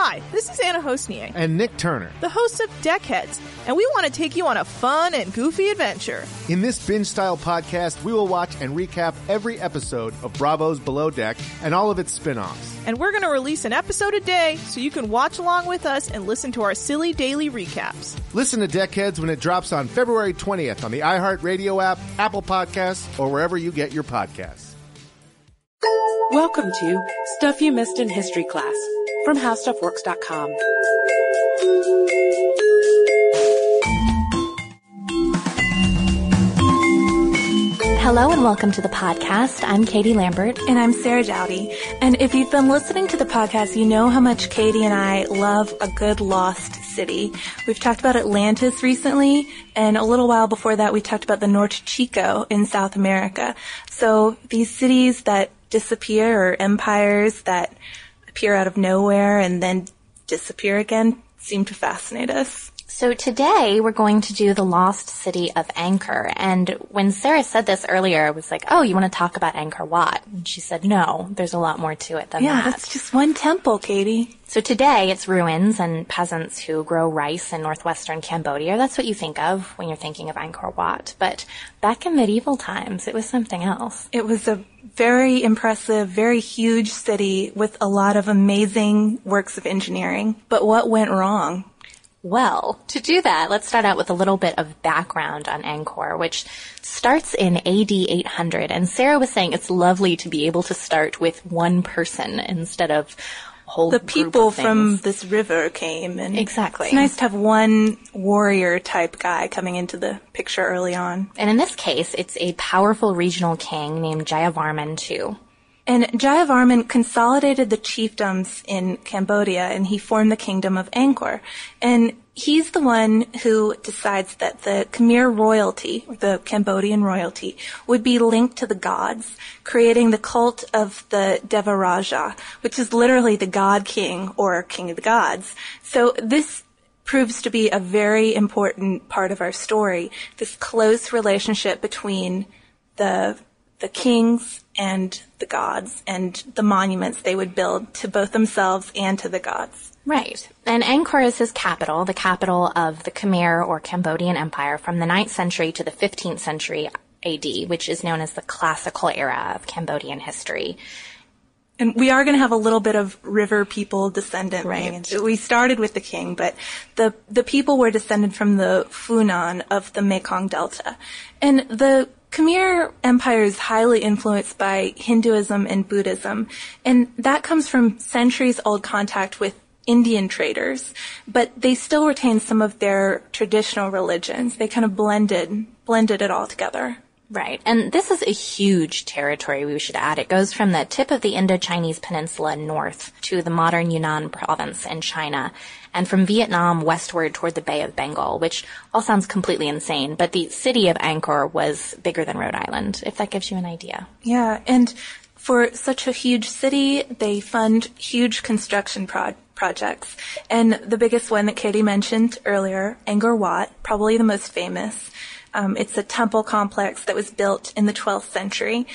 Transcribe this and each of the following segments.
Hi, this is Anna Hosnier, And Nick Turner. the host of Deckheads, and we want to take you on a fun and goofy adventure. In this binge style podcast, we will watch and recap every episode of Bravo's Below Deck and all of its spin offs. And we're going to release an episode a day so you can watch along with us and listen to our silly daily recaps. Listen to Deckheads when it drops on February 20th on the iHeartRadio app, Apple Podcasts, or wherever you get your podcasts. Welcome to Stuff You Missed in History Class from HowStuffWorks.com. Hello and welcome to the podcast. I'm Katie Lambert. And I'm Sarah Dowdy. And if you've been listening to the podcast, you know how much Katie and I love a good lost city. We've talked about Atlantis recently, and a little while before that we talked about the Norte Chico in South America. So these cities that disappear or empires that appear out of nowhere and then disappear again seem to fascinate us. So today we're going to do the lost city of Angkor. And when Sarah said this earlier, I was like, oh, you want to talk about Angkor Wat? And she said, no, there's a lot more to it than Yeah, that. Yeah, that's just one temple, Katie. So today it's ruins and peasants who grow rice in northwestern Cambodia. That's what you think of when you're thinking of Angkor Wat. But back in medieval times, it was something else. It was a very impressive, very huge city with a lot of amazing works of engineering. But what went wrong? Well, to do that, let's start out with a little bit of background on Angkor, which starts in AD 800. And Sarah was saying it's lovely to be able to start with one person instead of whole the people from this river came and Exactly. it's nice to have one warrior type guy coming into the picture early on And in this case, it's a powerful regional king named Jayavarman II. And Jayavarman consolidated the chiefdoms in Cambodia and he formed the kingdom of Angkor and he's the one who decides that the Khmer royalty the Cambodian royalty would be linked to the gods creating the cult of the Devaraja which is literally the god king or king of the gods so this proves to be a very important part of our story. This close relationship between the the kings and the gods and the monuments they would build to both themselves and to the gods. Right. And Angkor is his capital, the capital of the Khmer or Cambodian Empire from the 9th century to the 15th century AD, which is known as the classical era of Cambodian history. And we are going to have a little bit of river people descendant. Right. We started with the king, but the the people were descended from the Funan of the Mekong Delta, and the Khmer Empire is highly influenced by Hinduism and Buddhism, and that comes from centuries old contact with Indian traders, but they still retain some of their traditional religions. They kind of blended blended it all together. Right. And this is a huge territory we should add. It goes from the tip of the Indo-Chinese peninsula north to the modern Yunnan province in China and from Vietnam westward toward the Bay of Bengal, which all sounds completely insane, but the city of Angkor was bigger than Rhode Island, if that gives you an idea. Yeah, and for such a huge city, they fund huge construction pro- projects. And the biggest one that Katie mentioned earlier, Angkor Wat, probably the most famous. Um, it's a temple complex that was built in the 12th century.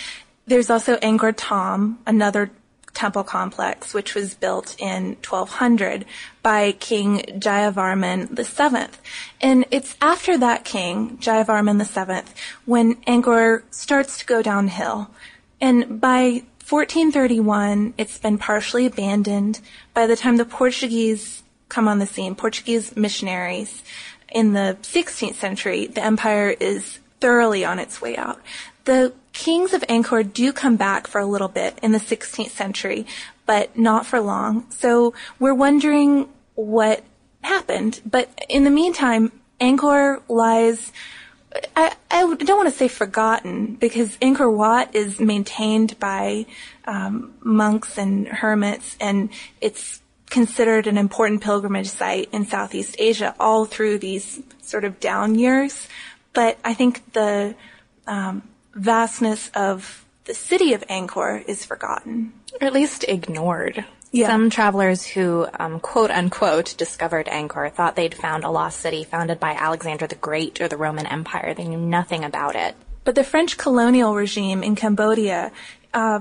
There's also Angkor Thom, another temple complex, which was built in 1200 by King Jayavarman VII. And it's after that king, Jayavarman VII, when Angkor starts to go downhill. And by 1431, it's been partially abandoned. By the time the Portuguese come on the scene, Portuguese missionaries. In the 16th century, the empire is thoroughly on its way out. The kings of Angkor do come back for a little bit in the 16th century, but not for long. So we're wondering what happened. But in the meantime, Angkor lies I, I don't want to say forgotten because Angkor Wat is maintained by um, monks and hermits, and it's considered an important pilgrimage site in Southeast Asia all through these sort of down years. But I think the um, vastness of the city of Angkor is forgotten. Or at least ignored. Yeah. Some travelers who, um, quote unquote, discovered Angkor thought they'd found a lost city founded by Alexander the Great or the Roman Empire. They knew nothing about it. But the French colonial regime in Cambodia uh,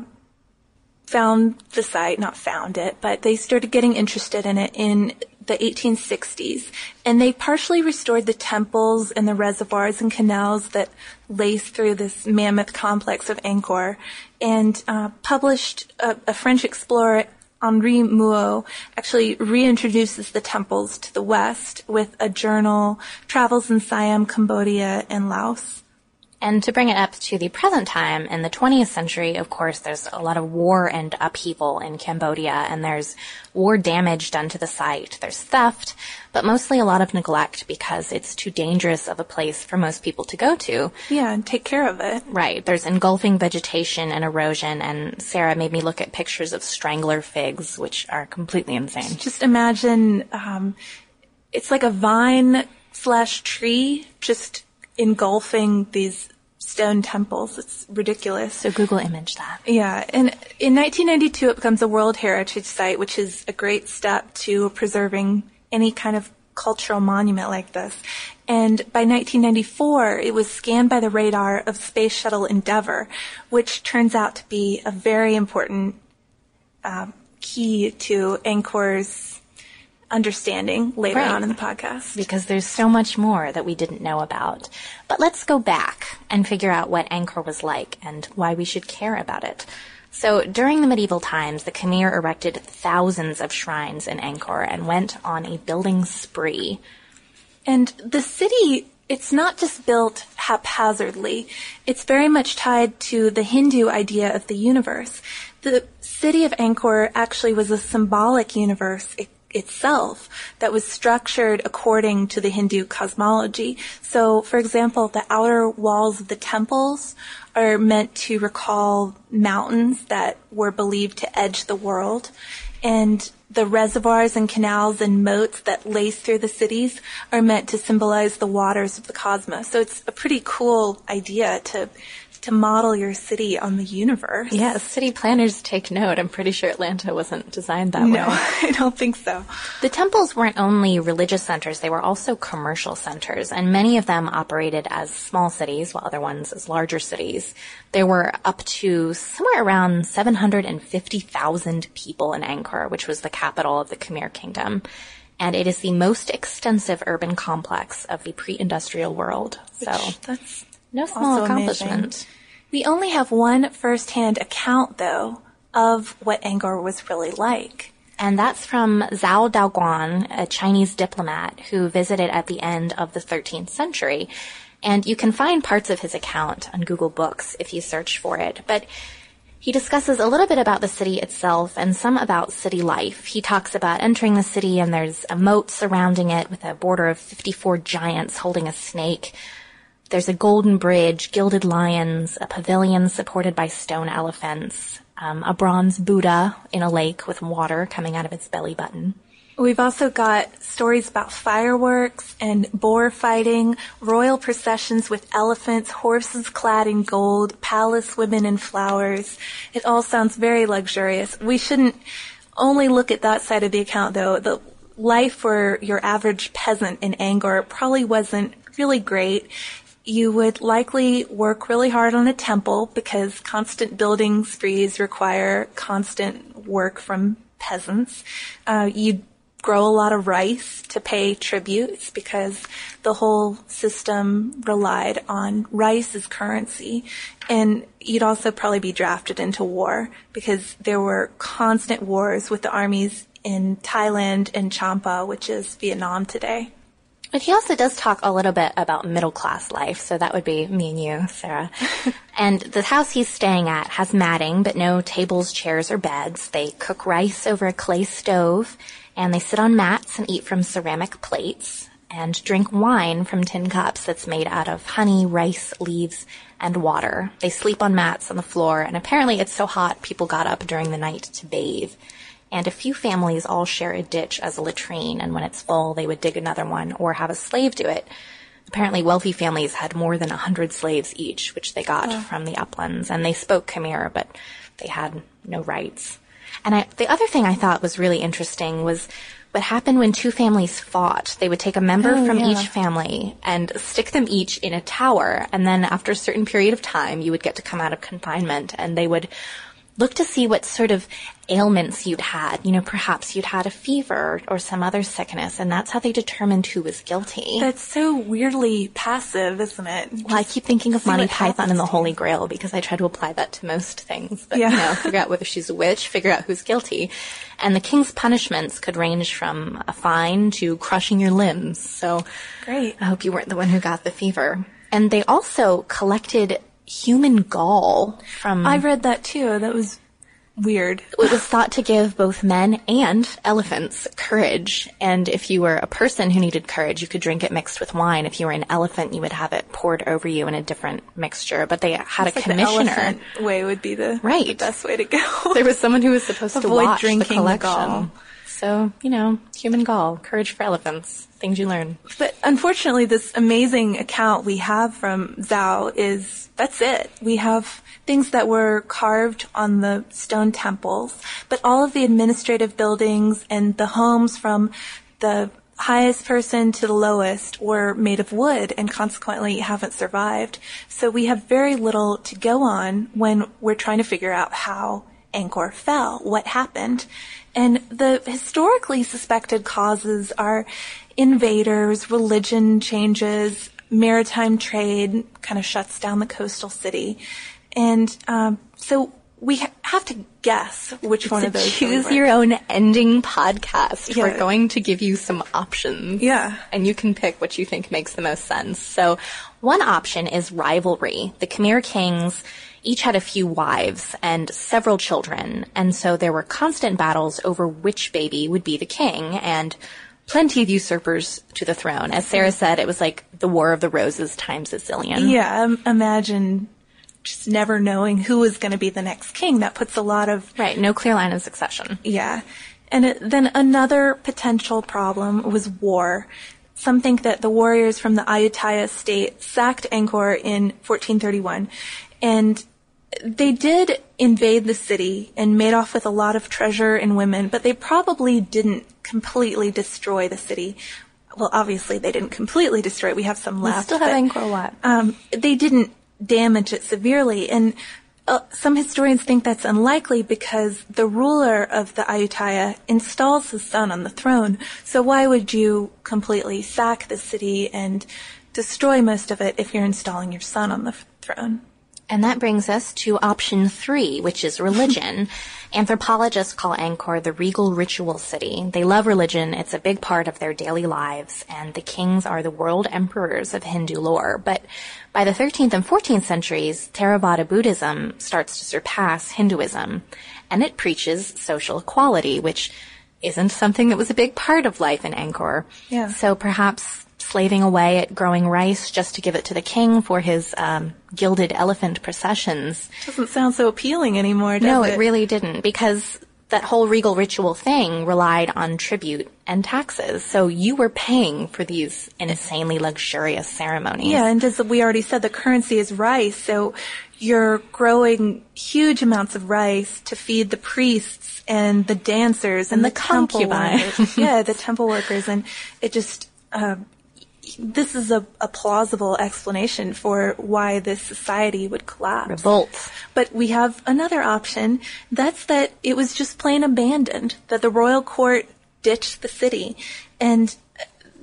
found the site, not found it, but they started getting interested in it in the 1860s. And they partially restored the temples and the reservoirs and canals that lace through this mammoth complex of Angkor and uh, published a, a French explorer Henri Mouhot actually reintroduces the temples to the West with a journal, Travels in Siam, Cambodia, and Laos. And to bring it up to the present time, in the 20th century, of course, there's a lot of war and upheaval in Cambodia, and there's war damage done to the site. There's theft, but mostly a lot of neglect because it's too dangerous of a place for most people to go to. Yeah, and take care of it. Right. There's engulfing vegetation and erosion, and Sarah made me look at pictures of strangler figs, which are completely insane. Just imagine, um, it's like a vine slash tree just engulfing these stone temples. It's ridiculous. So Google image that. Yeah, and in 1992 it becomes a World Heritage Site, which is a great step to preserving any kind of cultural monument like this. And by 1994, it was scanned by the radar of Space Shuttle Endeavour, which turns out to be a very important um, key to Angkor's understanding later Right. on in the podcast. because there's so much more that we didn't know about. But let's go back and figure out what Angkor was like and why we should care about it. So during the medieval times, the Khmer erected thousands of shrines in Angkor and went on a building spree. And the city, it's not just built haphazardly. It's very much tied to the Hindu idea of the universe. The city of Angkor actually was a symbolic universe i- itself that was structured according to the Hindu cosmology. So, for example, the outer walls of the temples are meant to recall mountains that were believed to edge the world. And the reservoirs and canals and moats that lace through the cities are meant to symbolize the waters of the cosmos. So it's a pretty cool idea to to model your city on the universe. Yeah, city planners take note. I'm pretty sure Atlanta wasn't designed that No, way. I don't think so. The temples weren't only religious centers, they were also commercial centers, and many of them operated as small cities, while other ones as larger cities. There were up to somewhere around 750,000 people in Angkor, which was the capital of the Khmer Kingdom. And it is the most extensive urban complex of the pre-industrial world. So, That's no small also accomplishment. amazing. We only have one first-hand account, though, of what Angkor was really like. And that's from Zhou Daguan, a Chinese diplomat who visited at the end of the 13th century. And you can find parts of his account on Google Books if you search for it. But he discusses a little bit about the city itself and some about city life. He talks about entering the city and there's a moat surrounding it with a border of 54 giants holding a snake. There's a golden bridge, gilded lions, a pavilion supported by stone elephants, um, a bronze Buddha in a lake with water coming out of its belly button. We've also got stories about fireworks and boar fighting, royal processions with elephants, horses clad in gold, palace women in flowers. It all sounds very luxurious. We shouldn't only look at that side of the account though. The life for your average peasant in Angkor probably wasn't really great. You would likely work really hard on a temple because constant building sprees require constant work from peasants. Uh, you'd grow a lot of rice to pay tributes because the whole system relied on rice as currency. And you'd also probably be drafted into war because there were constant wars with the armies in Thailand and Champa, which is Vietnam today. But he also does talk a little bit about middle class life, so that would be me and you, Sarah. and the house he's staying at has matting, but no tables, chairs, or beds. They cook rice over a clay stove, and they sit on mats and eat from ceramic plates, and drink wine from tin cups that's made out of honey, rice, leaves, and water. They sleep on mats on the floor, and apparently it's so hot people got up during the night to bathe and a few families all share a ditch as a latrine, and when it's full, they would dig another one or have a slave do it. Apparently, wealthy families had more than a hundred slaves each, which they got from the uplands, and they spoke Khmer, but they had no rights. And I, the other thing I thought was really interesting was what happened when two families fought. They would take a member Oh, from yeah. each family and stick them each in a tower, and then after a certain period of time, you would get to come out of confinement, and they would look to see what sort of ailments you'd had. You know, perhaps you'd had a fever or some other sickness, and that's how they determined who was guilty. That's so weirdly passive, isn't it? well, I keep thinking of Monty Python and the Holy Grail because I try to apply that to most things. But, Yeah. you know, figure out whether she's a witch, figure out who's guilty. And the king's punishments could range from a fine to crushing your limbs. So Great. I hope you weren't the one who got the fever. And they also collected human gall from I read that too. That was weird. it was thought to give both men and elephants courage. And if you were a person who needed courage, you could drink it mixed with wine. If you were an elephant, you would have it poured over you in a different mixture. But they had It's a like the commissioner. way would be the, Right. the best way to go. There was someone who was supposed to Avoid watch drinking the the collection. gall. So, you know, human gall, courage for elephants, things you learn. But unfortunately, this amazing account we have from Zhou is that's it. We have things that were carved on the stone temples, but all of the administrative buildings and the homes from the highest person to the lowest were made of wood and consequently haven't survived. So we have very little to go on when we're trying to figure out how Angkor fell, what happened. And the historically suspected causes are invaders, religion changes, maritime trade kind of shuts down the coastal city. And um, so we ha- have to guess which one to of those. choose your own ending podcast. Yeah. We're going to give you some options. Yeah. And you can pick what you think makes the most sense. So one option is rivalry. The Khmer kings each had a few wives and several children. And so there were constant battles over which baby would be the king and plenty of usurpers to the throne. As Sarah said, it was like the War of the Roses times a zillion. Yeah, um, imagine just never knowing who was going to be the next king. That puts a lot of Right. No clear line of succession. Yeah. And it, then another potential problem was war. Some think that the warriors from the Ayutthaya state sacked Angkor in 1431 and they did invade the city and made off with a lot of treasure and women, but they probably didn't completely destroy the city. Well, obviously they didn't completely destroy it. We have some left. We still have Angkor Wat. um, they didn't damage it severely. And uh, some historians think that's unlikely because the ruler of the Ayutthaya installs his son on the throne. So why would you completely sack the city and destroy most of it if you're installing your son on the f- throne? And that brings us to option three, which is religion. Anthropologists call Angkor the regal ritual city. They love religion. It's a big part of their daily lives, and the kings are the world emperors of Hindu lore. But by the 13th and 14th centuries, Theravada Buddhism starts to surpass Hinduism, and it preaches social equality, which isn't something that was a big part of life in Angkor. Yeah. So perhaps slaving away at growing rice just to give it to the king for his um, gilded elephant processions. Doesn't sound so appealing anymore, does No, it? it really didn't because that whole regal ritual thing relied on tribute and taxes. So you were paying for these insanely luxurious ceremonies. Yeah, and as we already said, the currency is rice, so you're growing huge amounts of rice to feed the priests and the dancers and, And the, the temple concubines. workers. yeah, the temple workers, and it just. Uh, this is a, a plausible explanation for why this society would collapse. Revolt. But we have another option. That's that it was just plain abandoned, that the royal court ditched the city. And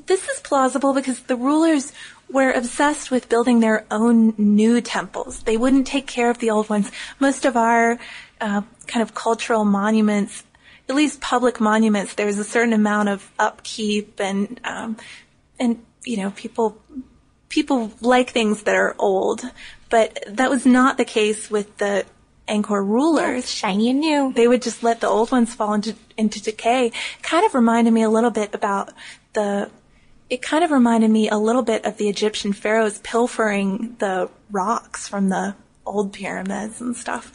this is plausible because the rulers were obsessed with building their own new temples. They wouldn't take care of the old ones. Most of our uh, kind of cultural monuments at least public monuments, there's a certain amount of upkeep and, um, and, you know, people, people like things that are old, but that was not the case with the Angkor rulers. Shiny and new. They would just let the old ones fall into, into decay. Kind of reminded me a little bit about the, it kind of reminded me a little bit of the Egyptian pharaohs pilfering the rocks from the old pyramids and stuff.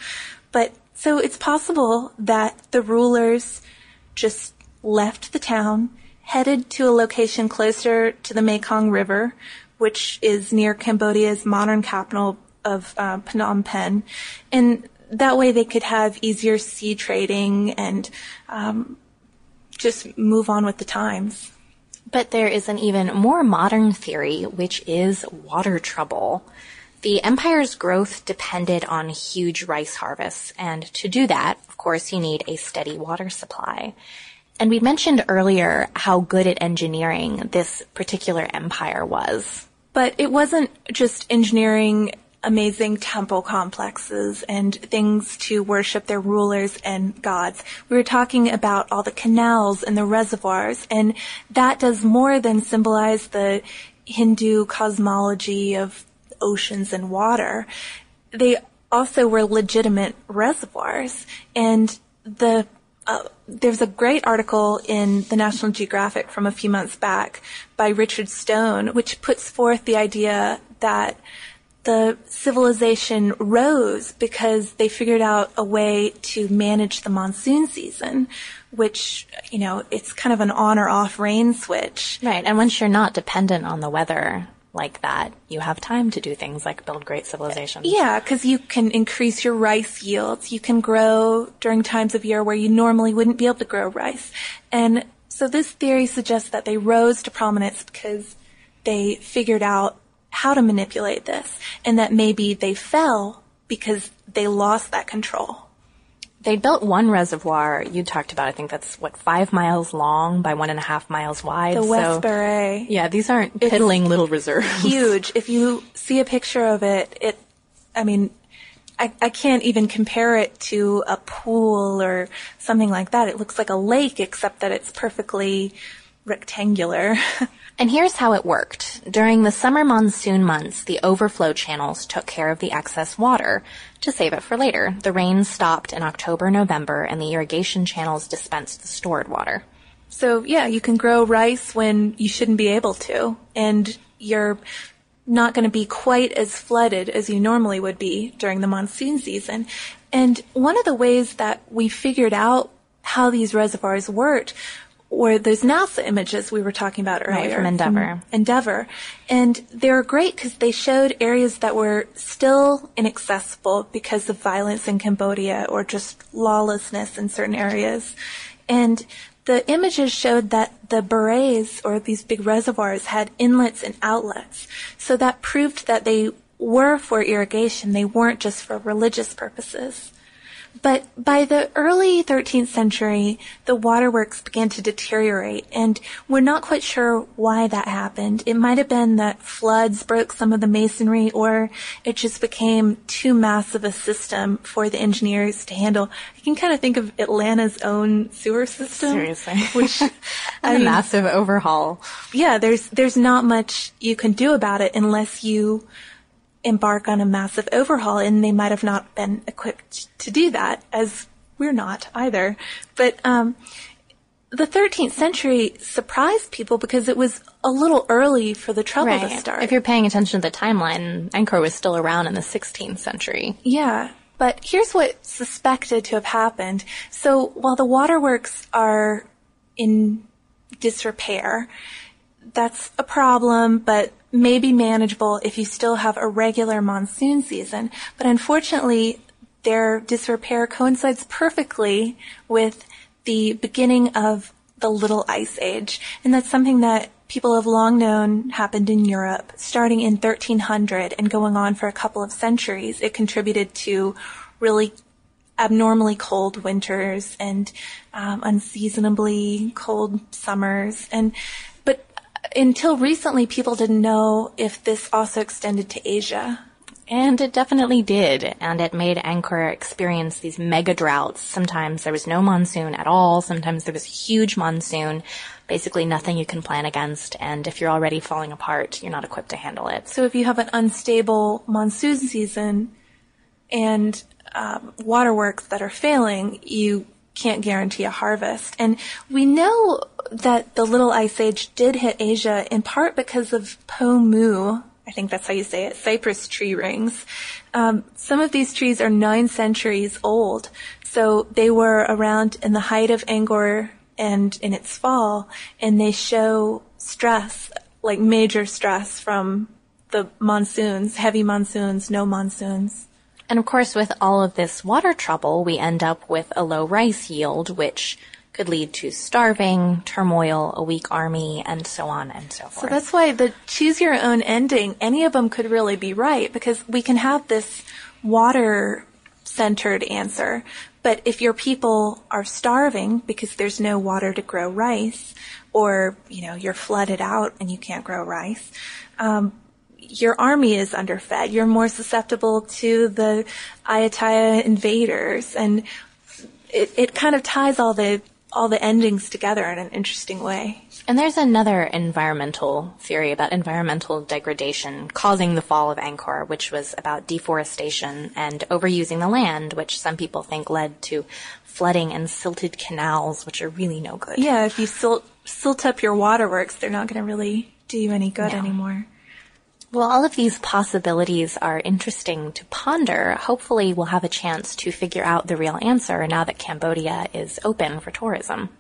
But so it's possible that the rulers just left the town, headed to a location closer to the Mekong River, which is near Cambodia's modern capital of uh, Phnom Penh, and that way they could have easier sea trading and um, just move on with the times. But there is an even more modern theory, which is water trouble. The empire's growth depended on huge rice harvests, and to do that, of course, you need a steady water supply. And we mentioned earlier how good at engineering this particular empire was. But it wasn't just engineering amazing temple complexes and things to worship their rulers and gods. We were talking about all the canals and the reservoirs, and that does more than symbolize the Hindu cosmology of oceans and water. They also were legitimate reservoirs, and the uh, there's a great article in the National Geographic from a few months back by Richard Stone, which puts forth the idea that the civilization rose because they figured out a way to manage the monsoon season, which, you know, it's kind of an on or off rain switch. Right. And once you're not dependent on the weather like that, you have time to do things like build great civilizations. Yeah, because you can increase your rice yields. You can grow during times of year where you normally wouldn't be able to grow rice. And so this theory suggests that they rose to prominence because they figured out how to manipulate this and that maybe they fell because they lost that control. They built one reservoir you talked about. I think that's what five miles long by one and a half miles wide. The West so, Baray. Yeah, these aren't piddling little reserves. Huge. If you see a picture of it, it, I mean, I, I can't even compare it to a pool or something like that. It looks like a lake except that it's perfectly rectangular. And here's how it worked. During the summer monsoon months, the overflow channels took care of the excess water to save it for later. The rains stopped in October, November, and the irrigation channels dispensed the stored water. So yeah, you can grow rice when you shouldn't be able to, and you're not going to be quite as flooded as you normally would be during the monsoon season. And one of the ways that we figured out how these reservoirs worked were those NASA images we were talking about earlier. Right, from Endeavour. From Endeavour. And they were great because they showed areas that were still inaccessible because of violence in Cambodia or just lawlessness in certain areas. And the images showed that the barays or these big reservoirs had inlets and outlets. So that proved that they were for irrigation. They weren't just for religious purposes. But by the early 13th century, the waterworks began to deteriorate, and we're not quite sure why that happened. It might have been that floods broke some of the masonry, or it just became too massive a system for the engineers to handle. I can kind of think of Atlanta's own sewer system. Seriously. Which, a massive overhaul. Yeah, there's, there's not much you can do about it unless you embark on a massive overhaul and they might have not been equipped to do that as we're not either. But, um, the 13th century surprised people because it was a little early for the trouble to start. If you're paying attention to the timeline, Angkor was still around in the 16th century. Yeah. But here's what's suspected to have happened. So while the waterworks are in disrepair, that's a problem, but may be manageable if you still have a regular monsoon season. But unfortunately, their disrepair coincides perfectly with the beginning of the Little Ice Age. And that's something that people have long known happened in Europe, starting in 1300 and going on for a couple of centuries. It contributed to really abnormally cold winters and um, unseasonably cold summers. And until recently, people didn't know if this also extended to Asia. And it definitely did, and it made Angkor experience these mega droughts. Sometimes there was no monsoon at all, sometimes there was a huge monsoon, basically nothing you can plan against, and if you're already falling apart, you're not equipped to handle it. So if you have an unstable monsoon season and um, waterworks that are failing, you can't guarantee a harvest. And we know that the Little Ice Age did hit Asia in part because of Po Mu, I think that's how you say it, cypress tree rings. Um, some of these trees are nine centuries old, so they were around in the height of Angkor and in its fall, and they show stress, like major stress from the monsoons, heavy monsoons, no monsoons. And of course, with all of this water trouble, we end up with a low rice yield, which could lead to starving, turmoil, a weak army, and so on and so forth. So that's why the choose your own ending, any of them could really be right because we can have this water centered answer. But if your people are starving because there's no water to grow rice, or, you know, you're flooded out and you can't grow rice, um, your army is underfed. You're more susceptible to the Ayutthaya invaders and it, it kind of ties all the all the endings together in an interesting way. And there's another environmental theory about environmental degradation causing the fall of Angkor, which was about deforestation and overusing the land, which some people think led to flooding and silted canals, which are really no good. Yeah, if you silt, silt up your waterworks, they're not going to really do you any good No. anymore. Well, all of these possibilities are interesting to ponder. Hopefully we'll have a chance to figure out the real answer now that Cambodia is open for tourism.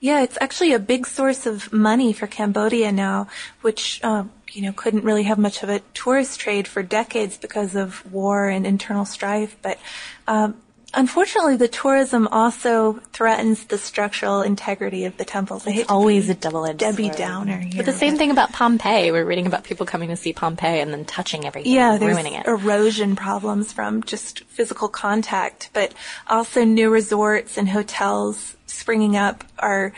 Yeah, it's actually a big source of money for Cambodia now, which, uh, you know, couldn't really have much of a tourist trade for decades because of war and internal strife. But, um, unfortunately, the tourism also threatens the structural integrity of the temples. It's always a double-edged Debbie sword. Downer here. But the same thing about Pompeii. We're reading about people coming to see Pompeii and then touching everything, Yeah, ruining it. erosion problems from just physical contact, but also new resorts and hotels springing up are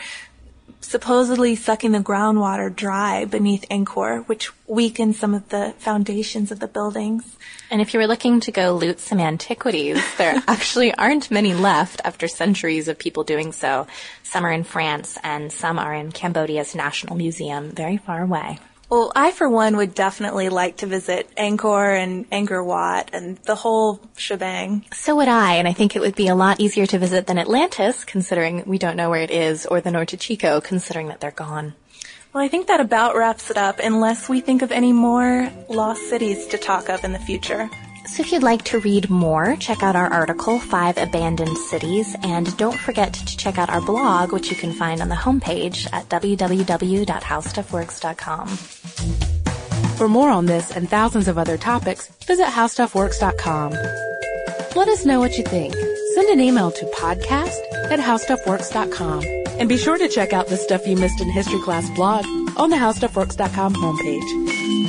supposedly sucking the groundwater dry beneath Angkor, which weakens some of the foundations of the buildings. And if you were looking to go loot some antiquities, there actually aren't many left after centuries of people doing so. Some are in France and some are in Cambodia's National Museum, very far away. Well, I for one would definitely like to visit Angkor and Angkor Wat and the whole shebang. So would I, and I think it would be a lot easier to visit than Atlantis, considering we don't know where it is, or the Norte Chico, considering that they're gone. Well, I think that about wraps it up unless we think of any more lost cities to talk of in the future. So if you'd like to read more, check out our article, Five Abandoned Cities, and don't forget to check out our blog, which you can find on the homepage at www.howstuffworks.com. For more on this and thousands of other topics, visit howstuffworks.com. Let us know what you think. Send an email to podcast at howstuffworks.com. And be sure to check out the Stuff You Missed in History Class blog on the howstuffworks.com homepage.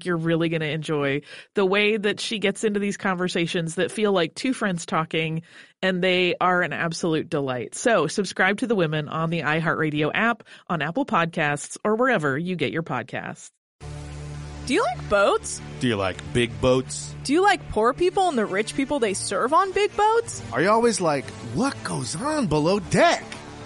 think you're really going to enjoy the way that she gets into these conversations that feel like two friends talking, and they are an absolute delight. So subscribe to The Women on the iHeartRadio app, on Apple Podcasts, or wherever you get your podcasts. Do you like boats? Do you like big boats? Do you like poor people and the rich people they serve on big boats? Are you always like, what goes on below deck?